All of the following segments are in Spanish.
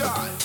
shot.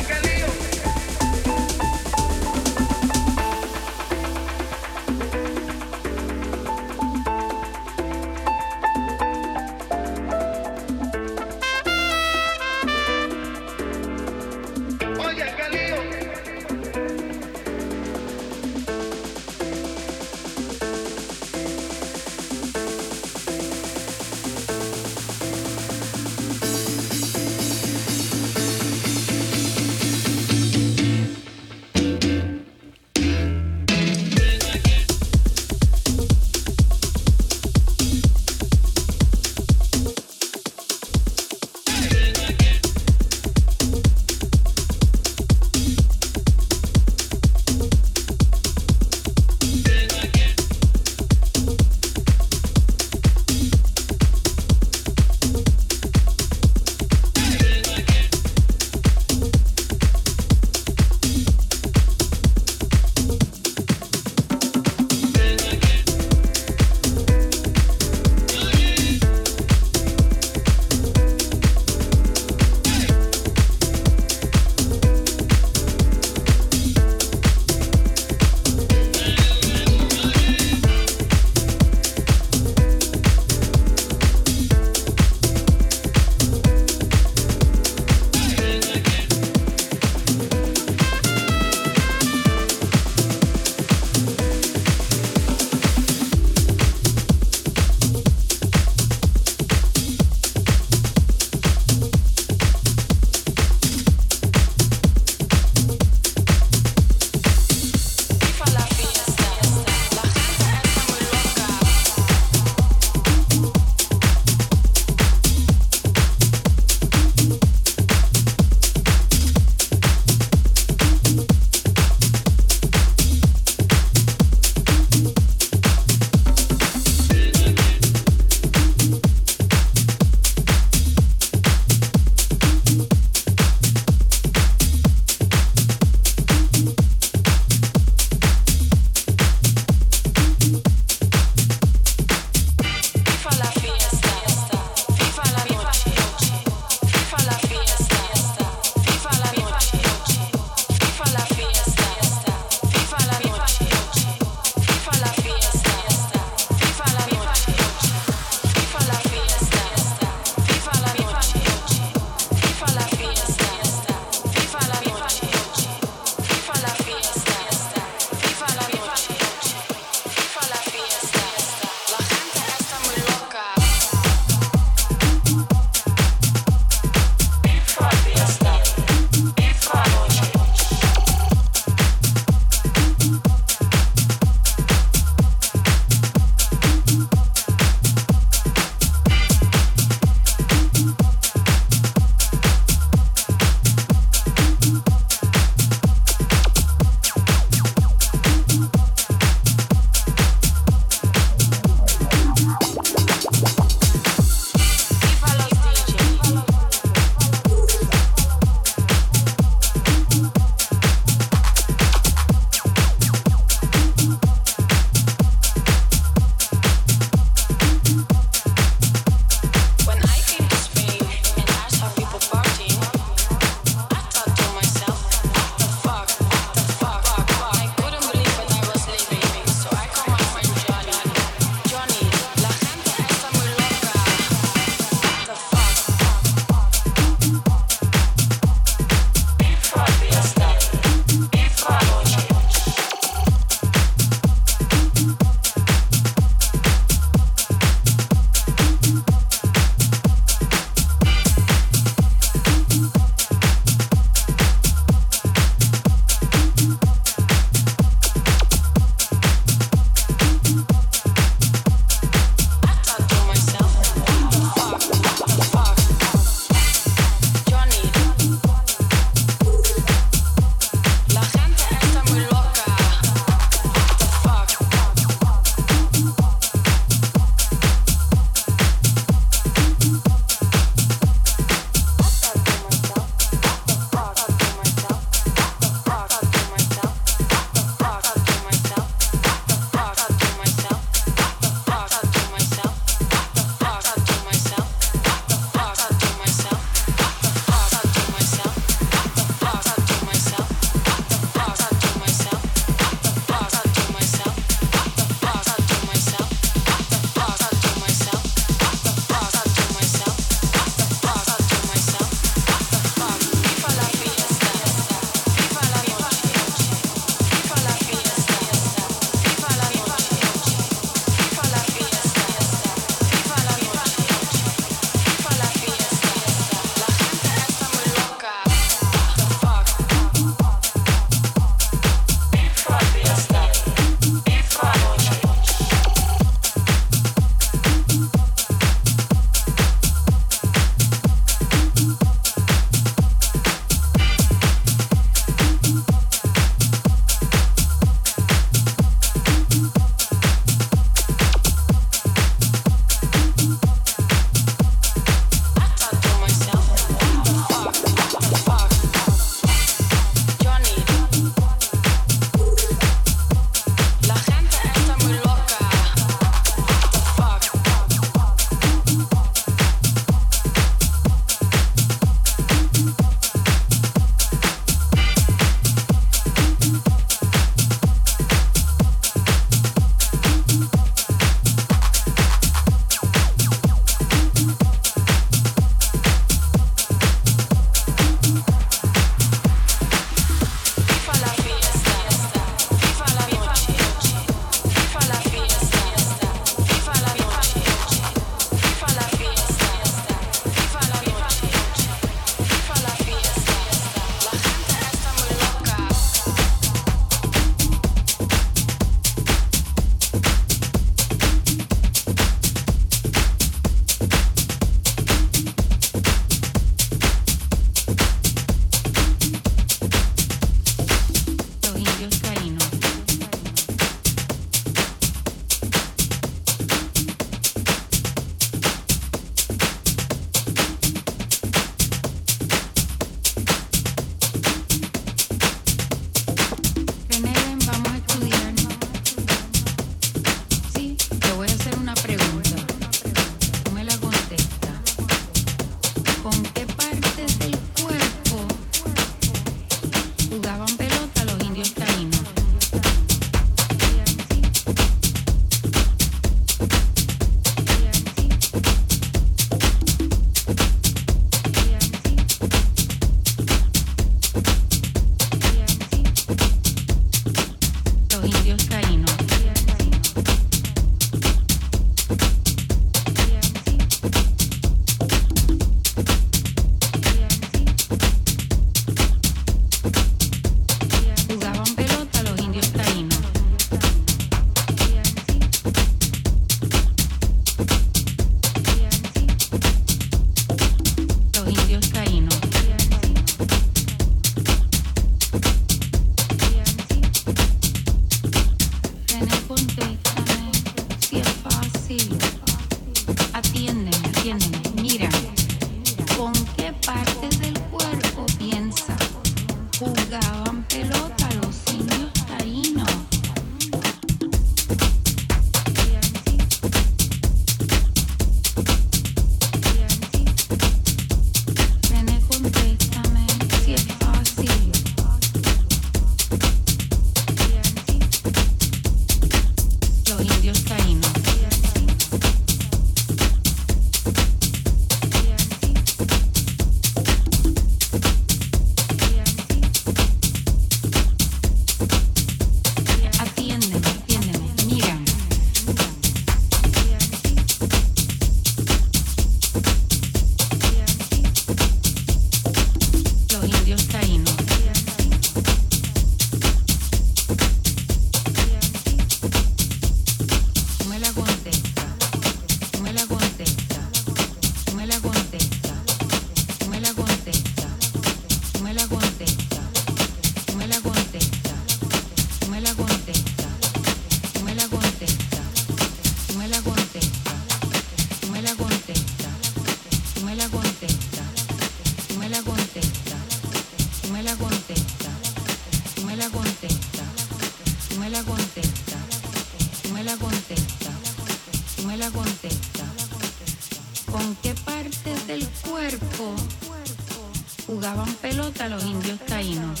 Jugaban pelota los indios taínos?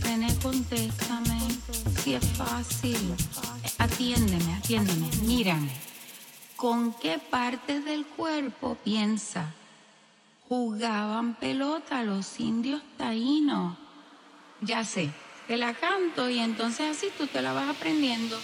René, contéstame. Si es fácil. Atiéndeme, atiéndeme. Mírame. ¿Con qué partes del cuerpo piensa? Jugaban pelota los indios taínos. Ya sé, te la canto y entonces así tú te la vas aprendiendo.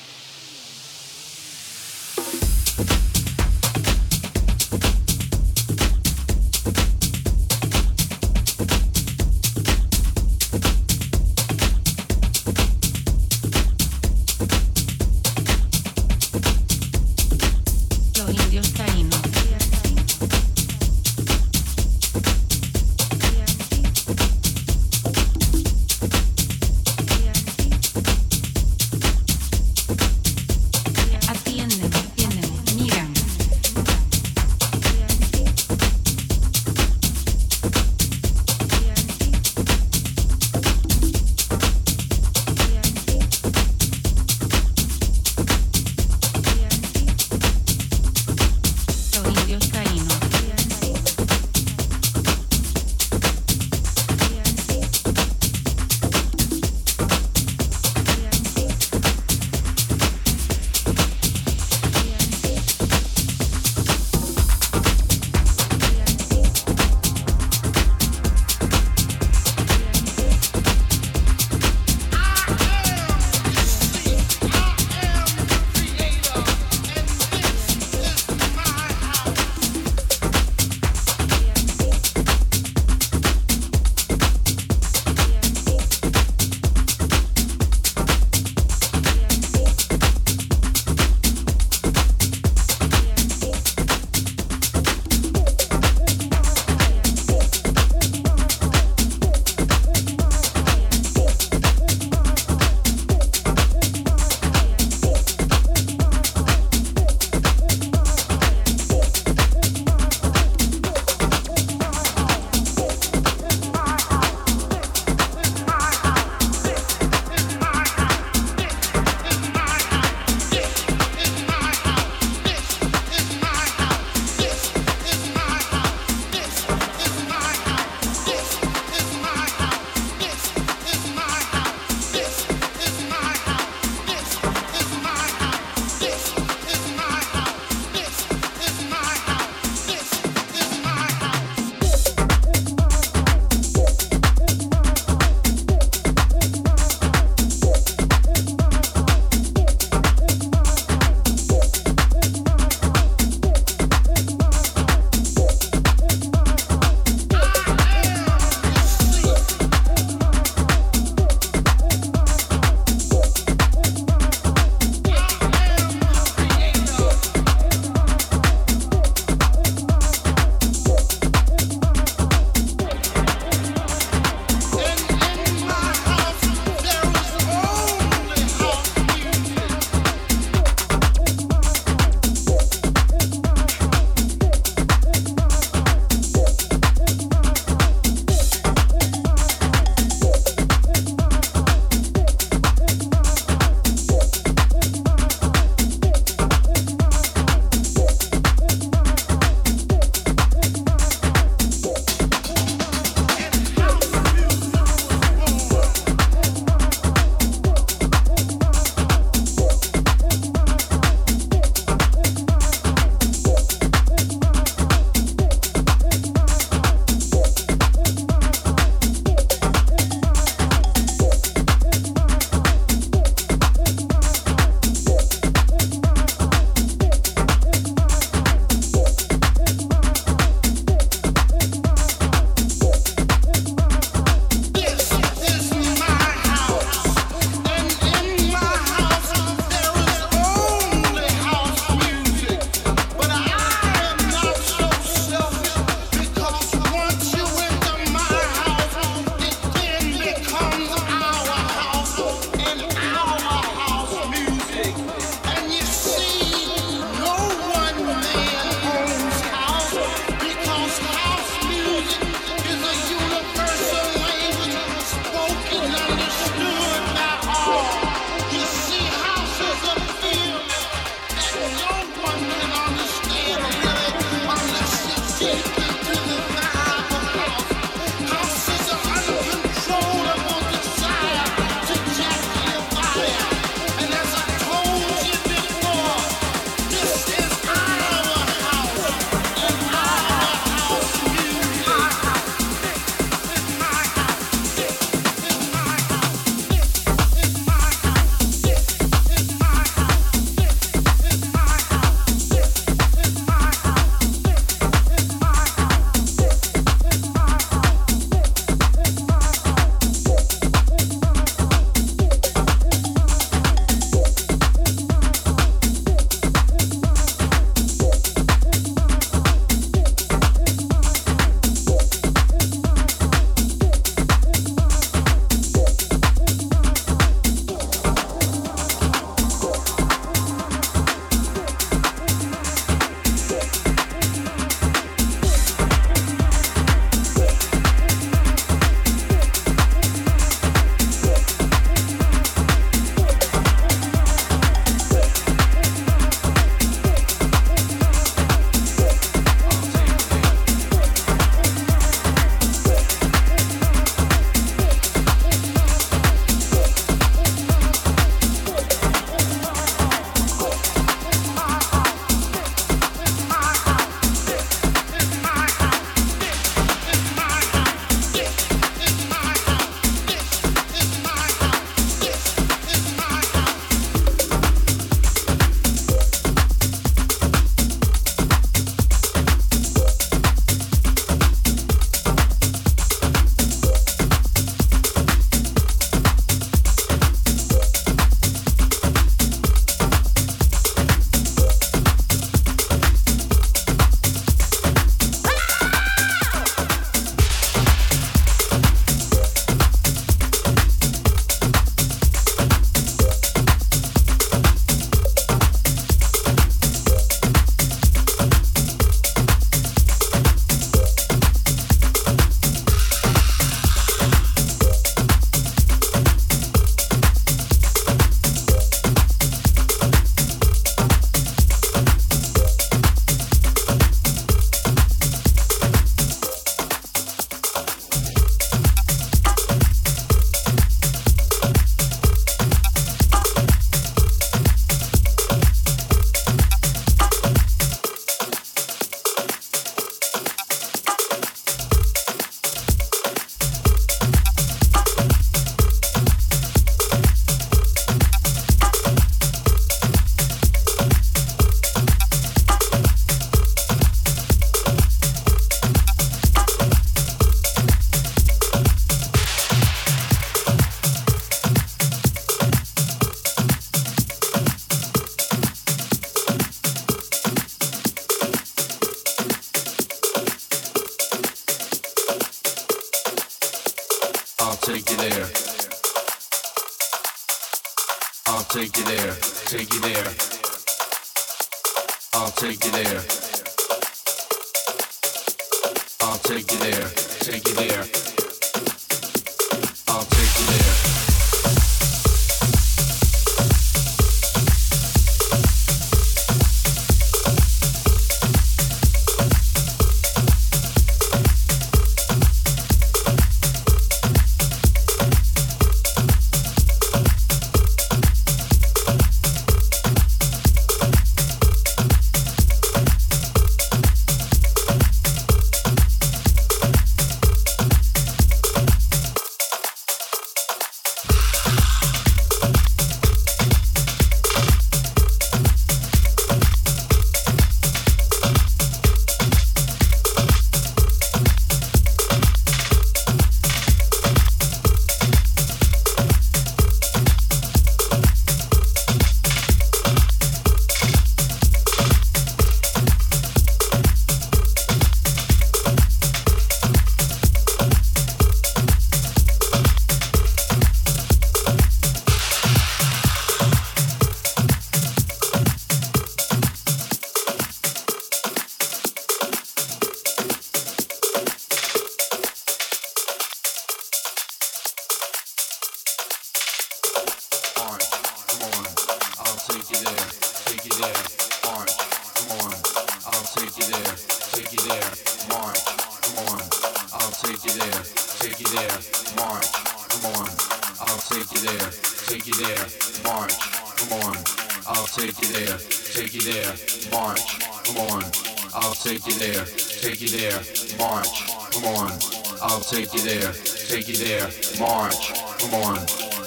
take you there, take you there, march, come on.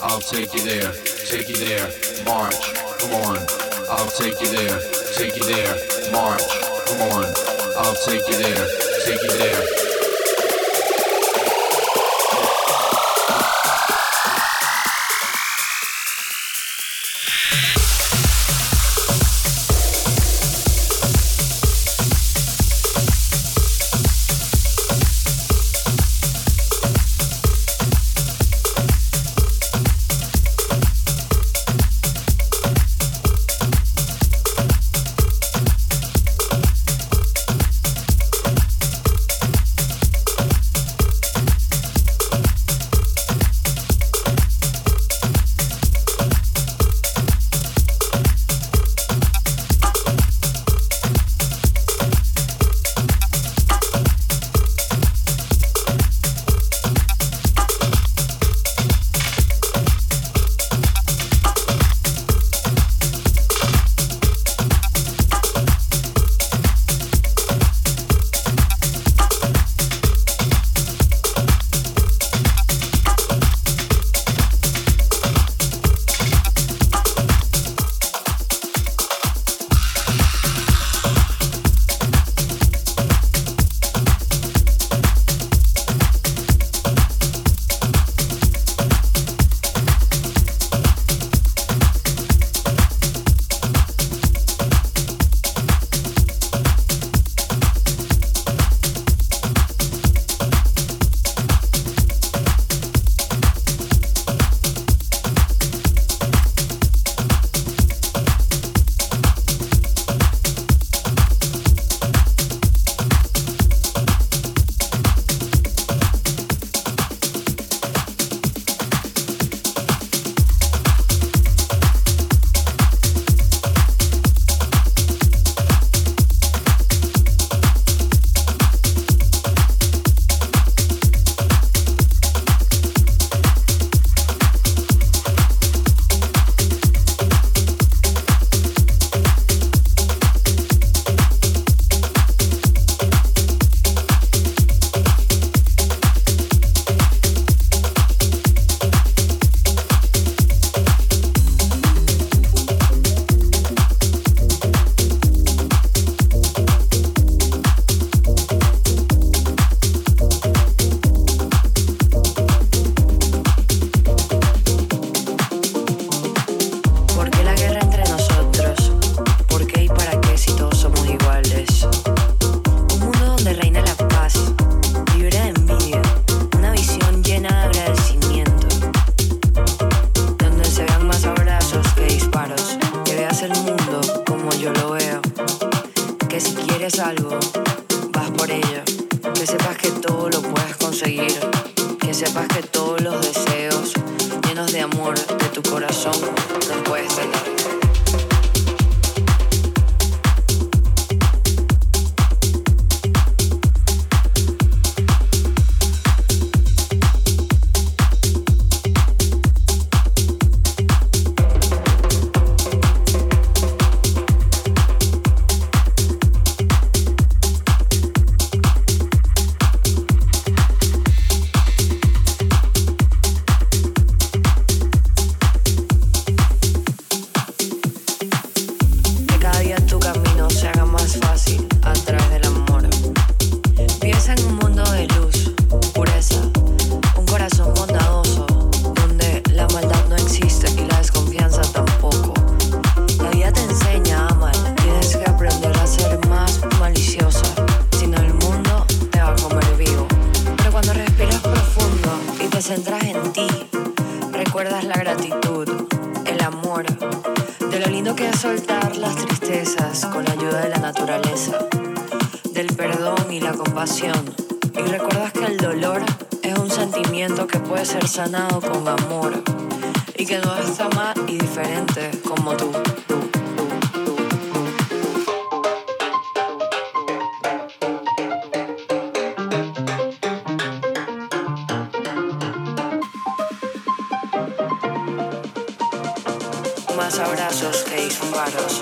I'll take you there, take you there, march, come on. I'll take you there, take you there, march, come on. I'll take you there, take you there. Más abrazos que disparos.